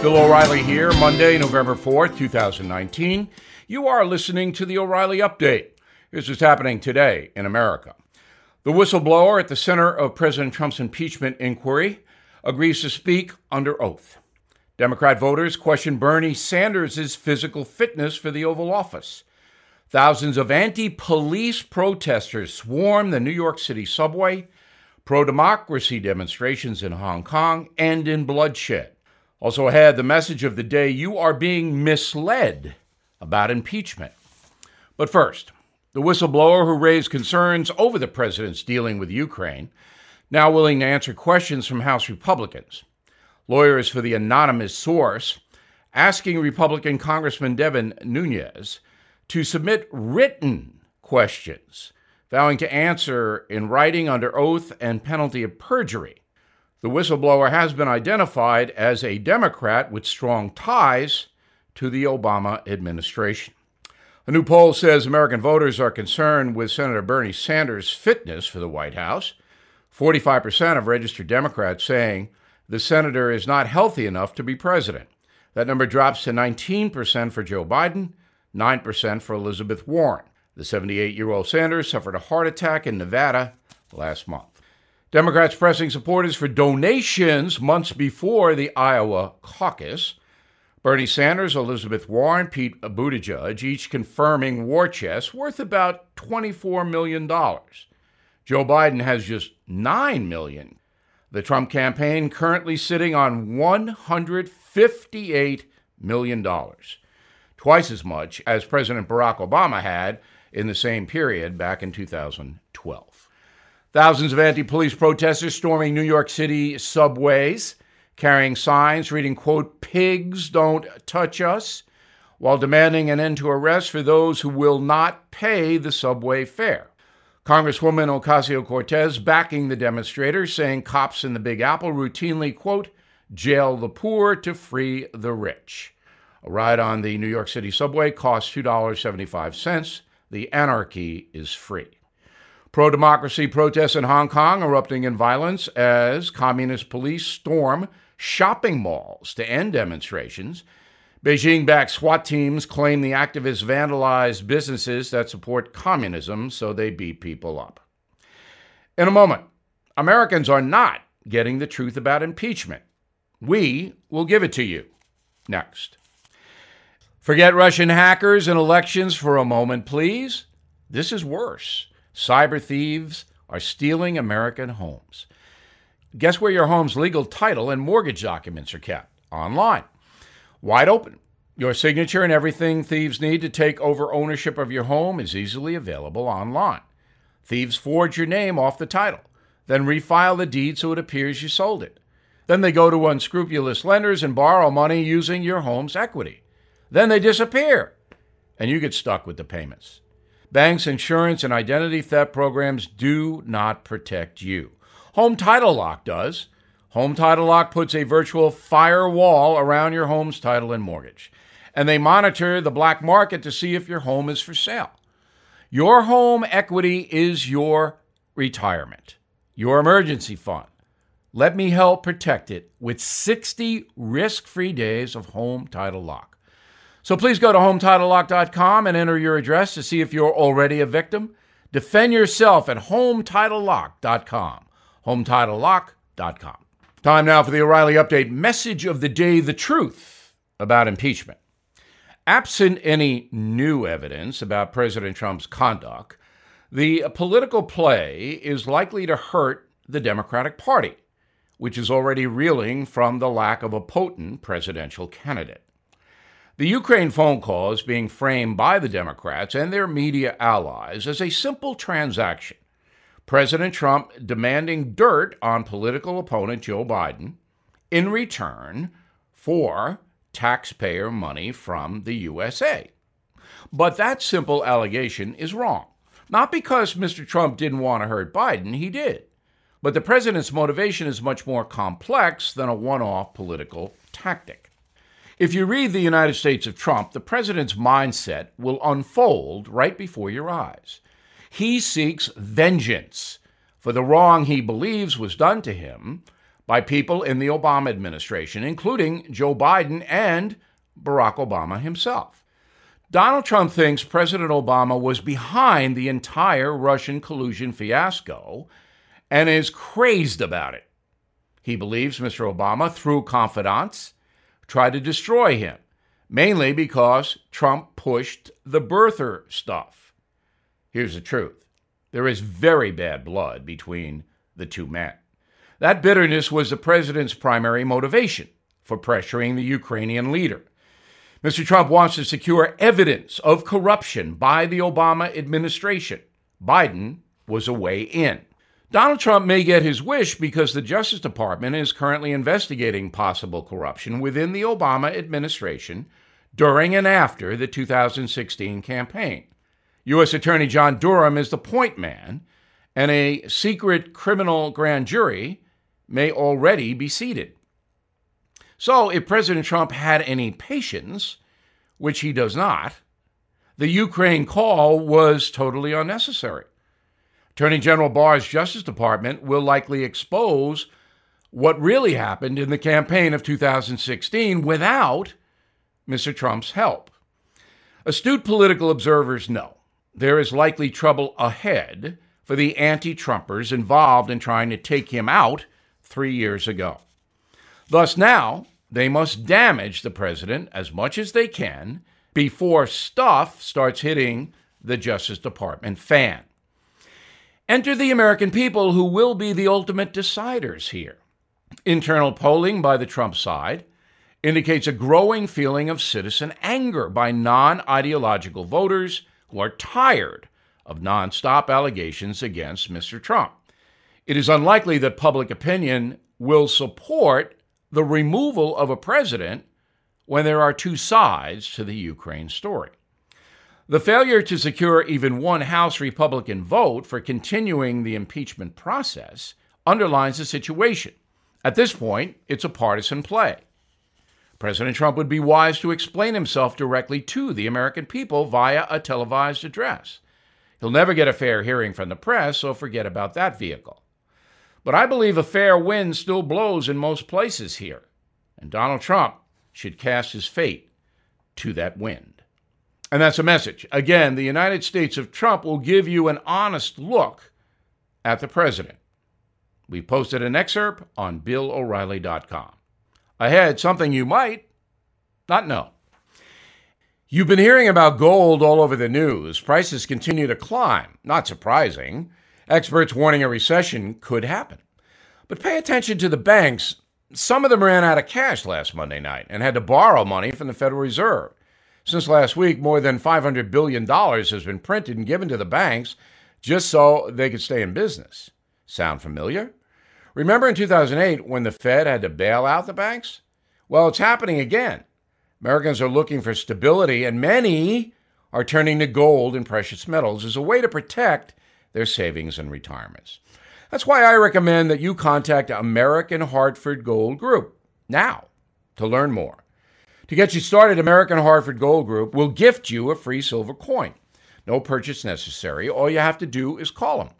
Bill O'Reilly here, Monday, November 4th, 2019. You are listening to the O'Reilly Update. Here's what's happening today in America. The whistleblower at the center of President Trump's impeachment inquiry agrees to speak under oath. Democrat voters question Bernie Sanders' physical fitness for the Oval Office. Thousands of anti police protesters swarm the New York City subway. Pro democracy demonstrations in Hong Kong end in bloodshed. Also ahead, the message of the day you are being misled about impeachment. But first, the whistleblower who raised concerns over the president's dealing with Ukraine, now willing to answer questions from House Republicans. Lawyers for the anonymous source asking Republican Congressman Devin Nunes to submit written questions, vowing to answer in writing under oath and penalty of perjury. The whistleblower has been identified as a Democrat with strong ties to the Obama administration. A new poll says American voters are concerned with Senator Bernie Sanders' fitness for the White House. 45% of registered Democrats saying the senator is not healthy enough to be president. That number drops to 19% for Joe Biden, 9% for Elizabeth Warren. The 78 year old Sanders suffered a heart attack in Nevada last month. Democrats pressing supporters for donations months before the Iowa caucus. Bernie Sanders, Elizabeth Warren, Pete Buttigieg, each confirming war chests worth about $24 million. Joe Biden has just 9 million. The Trump campaign currently sitting on $158 million, twice as much as President Barack Obama had in the same period back in 2012. Thousands of anti police protesters storming New York City subways, carrying signs reading, quote, pigs don't touch us, while demanding an end to arrests for those who will not pay the subway fare. Congresswoman Ocasio Cortez backing the demonstrators, saying cops in the Big Apple routinely, quote, jail the poor to free the rich. A ride on the New York City subway costs $2.75. The anarchy is free. Pro democracy protests in Hong Kong erupting in violence as communist police storm shopping malls to end demonstrations. Beijing backed SWAT teams claim the activists vandalized businesses that support communism, so they beat people up. In a moment, Americans are not getting the truth about impeachment. We will give it to you. Next. Forget Russian hackers and elections for a moment, please. This is worse. Cyber thieves are stealing American homes. Guess where your home's legal title and mortgage documents are kept? Online. Wide open. Your signature and everything thieves need to take over ownership of your home is easily available online. Thieves forge your name off the title, then refile the deed so it appears you sold it. Then they go to unscrupulous lenders and borrow money using your home's equity. Then they disappear, and you get stuck with the payments. Banks, insurance, and identity theft programs do not protect you. Home Title Lock does. Home Title Lock puts a virtual firewall around your home's title and mortgage, and they monitor the black market to see if your home is for sale. Your home equity is your retirement, your emergency fund. Let me help protect it with 60 risk free days of Home Title Lock. So please go to HometitleLock.com and enter your address to see if you're already a victim. Defend yourself at HometitleLock.com. HometitleLock.com. Time now for the O'Reilly Update message of the day the truth about impeachment. Absent any new evidence about President Trump's conduct, the political play is likely to hurt the Democratic Party, which is already reeling from the lack of a potent presidential candidate. The Ukraine phone call is being framed by the Democrats and their media allies as a simple transaction. President Trump demanding dirt on political opponent Joe Biden in return for taxpayer money from the USA. But that simple allegation is wrong. Not because Mr. Trump didn't want to hurt Biden, he did. But the president's motivation is much more complex than a one off political tactic. If you read the United States of Trump, the president's mindset will unfold right before your eyes. He seeks vengeance for the wrong he believes was done to him by people in the Obama administration, including Joe Biden and Barack Obama himself. Donald Trump thinks President Obama was behind the entire Russian collusion fiasco and is crazed about it. He believes Mr. Obama, through confidants, tried to destroy him, mainly because Trump pushed the birther stuff. Here's the truth there is very bad blood between the two men. That bitterness was the president's primary motivation for pressuring the Ukrainian leader. Mr. Trump wants to secure evidence of corruption by the Obama administration. Biden was a way in. Donald Trump may get his wish because the Justice Department is currently investigating possible corruption within the Obama administration during and after the 2016 campaign. U.S. Attorney John Durham is the point man, and a secret criminal grand jury may already be seated. So, if President Trump had any patience, which he does not, the Ukraine call was totally unnecessary. Attorney General Barr's Justice Department will likely expose what really happened in the campaign of 2016 without Mr. Trump's help. Astute political observers know there is likely trouble ahead for the anti Trumpers involved in trying to take him out three years ago. Thus, now they must damage the president as much as they can before stuff starts hitting the Justice Department fan. Enter the American people who will be the ultimate deciders here. Internal polling by the Trump side indicates a growing feeling of citizen anger by non ideological voters who are tired of nonstop allegations against Mr. Trump it is unlikely that public opinion will support the removal of a president when there are two sides to the Ukraine story. The failure to secure even one House Republican vote for continuing the impeachment process underlines the situation. At this point, it's a partisan play. President Trump would be wise to explain himself directly to the American people via a televised address. He'll never get a fair hearing from the press, so forget about that vehicle. But I believe a fair wind still blows in most places here, and Donald Trump should cast his fate to that wind. And that's a message. Again, the United States of Trump will give you an honest look at the president. We posted an excerpt on BillO'Reilly.com. Ahead, something you might not know. You've been hearing about gold all over the news. Prices continue to climb. Not surprising. Experts warning a recession could happen. But pay attention to the banks. Some of them ran out of cash last Monday night and had to borrow money from the Federal Reserve. Since last week, more than $500 billion has been printed and given to the banks just so they could stay in business. Sound familiar? Remember in 2008 when the Fed had to bail out the banks? Well, it's happening again. Americans are looking for stability, and many are turning to gold and precious metals as a way to protect their savings and retirements. That's why I recommend that you contact American Hartford Gold Group now to learn more. To get you started, American Hartford Gold Group will gift you a free silver coin. No purchase necessary. All you have to do is call them.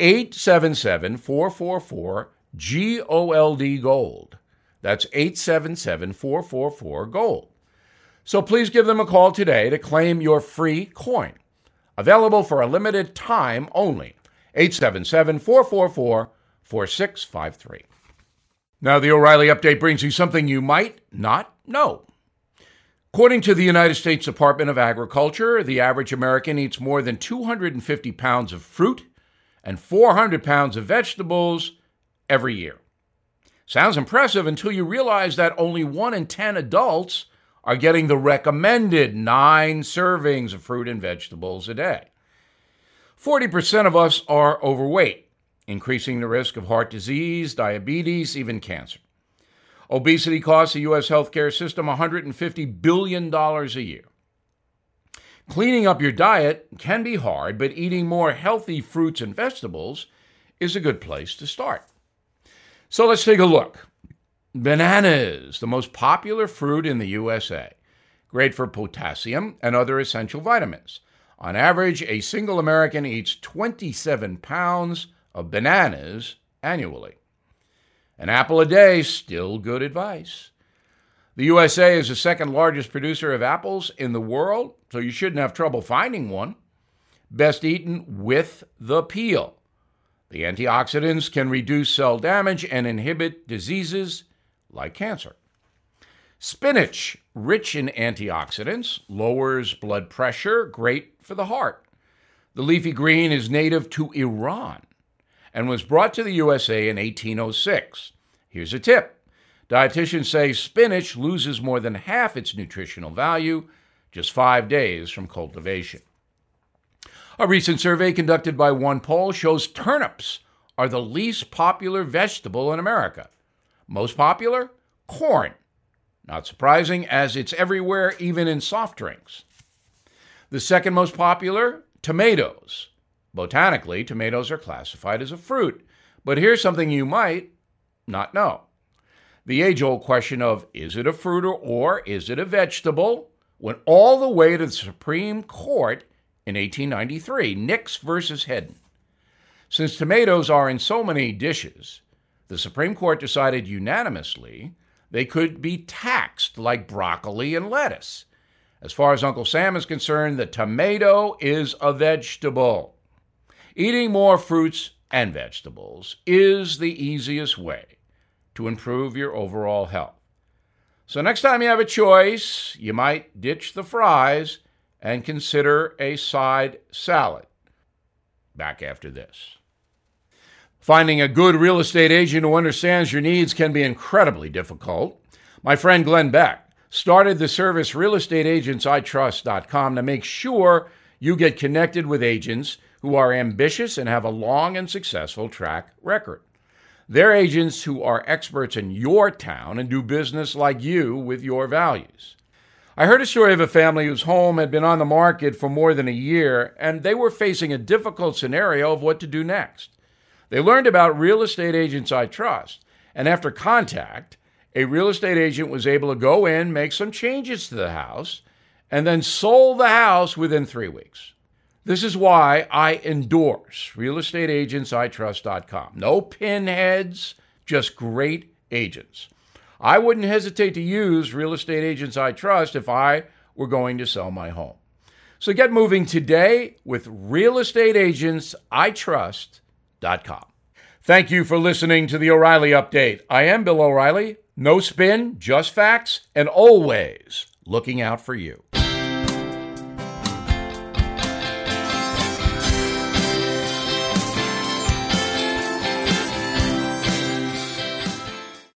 877 444 GOLD Gold. That's 877 444 Gold. So please give them a call today to claim your free coin. Available for a limited time only. 877 444 4653. Now, the O'Reilly update brings you something you might not know. According to the United States Department of Agriculture, the average American eats more than 250 pounds of fruit and 400 pounds of vegetables every year. Sounds impressive until you realize that only 1 in 10 adults are getting the recommended nine servings of fruit and vegetables a day. 40% of us are overweight, increasing the risk of heart disease, diabetes, even cancer. Obesity costs the U.S. healthcare system $150 billion a year. Cleaning up your diet can be hard, but eating more healthy fruits and vegetables is a good place to start. So let's take a look. Bananas, the most popular fruit in the USA. Great for potassium and other essential vitamins. On average, a single American eats 27 pounds of bananas annually. An apple a day, still good advice. The USA is the second largest producer of apples in the world, so you shouldn't have trouble finding one. Best eaten with the peel. The antioxidants can reduce cell damage and inhibit diseases like cancer. Spinach, rich in antioxidants, lowers blood pressure, great for the heart. The leafy green is native to Iran and was brought to the USA in 1806. Here's a tip dietitians say spinach loses more than half its nutritional value just five days from cultivation. A recent survey conducted by One Poll shows turnips are the least popular vegetable in America. Most popular? Corn. Not surprising, as it's everywhere, even in soft drinks. The second most popular? Tomatoes. Botanically, tomatoes are classified as a fruit. But here's something you might not know. The age old question of is it a fruit or is it a vegetable went all the way to the Supreme Court in 1893, Nix versus Hedden. Since tomatoes are in so many dishes, the Supreme Court decided unanimously they could be taxed like broccoli and lettuce. As far as Uncle Sam is concerned, the tomato is a vegetable. Eating more fruits and vegetables is the easiest way to improve your overall health. So, next time you have a choice, you might ditch the fries and consider a side salad. Back after this. Finding a good real estate agent who understands your needs can be incredibly difficult. My friend Glenn Beck started the service realestateagentsitrust.com to make sure you get connected with agents who are ambitious and have a long and successful track record. They're agents who are experts in your town and do business like you with your values. I heard a story of a family whose home had been on the market for more than a year, and they were facing a difficult scenario of what to do next. They learned about Real Estate Agents I Trust, and after contact, a real estate agent was able to go in, make some changes to the house, and then sold the house within three weeks. This is why I endorse realestateagentsitrust.com. No pinheads, just great agents. I wouldn't hesitate to use Real Estate Agents I Trust if I were going to sell my home. So get moving today with realestateagentsitrust.com. Thank you for listening to the O'Reilly Update. I am Bill O'Reilly. No spin, just facts, and always looking out for you.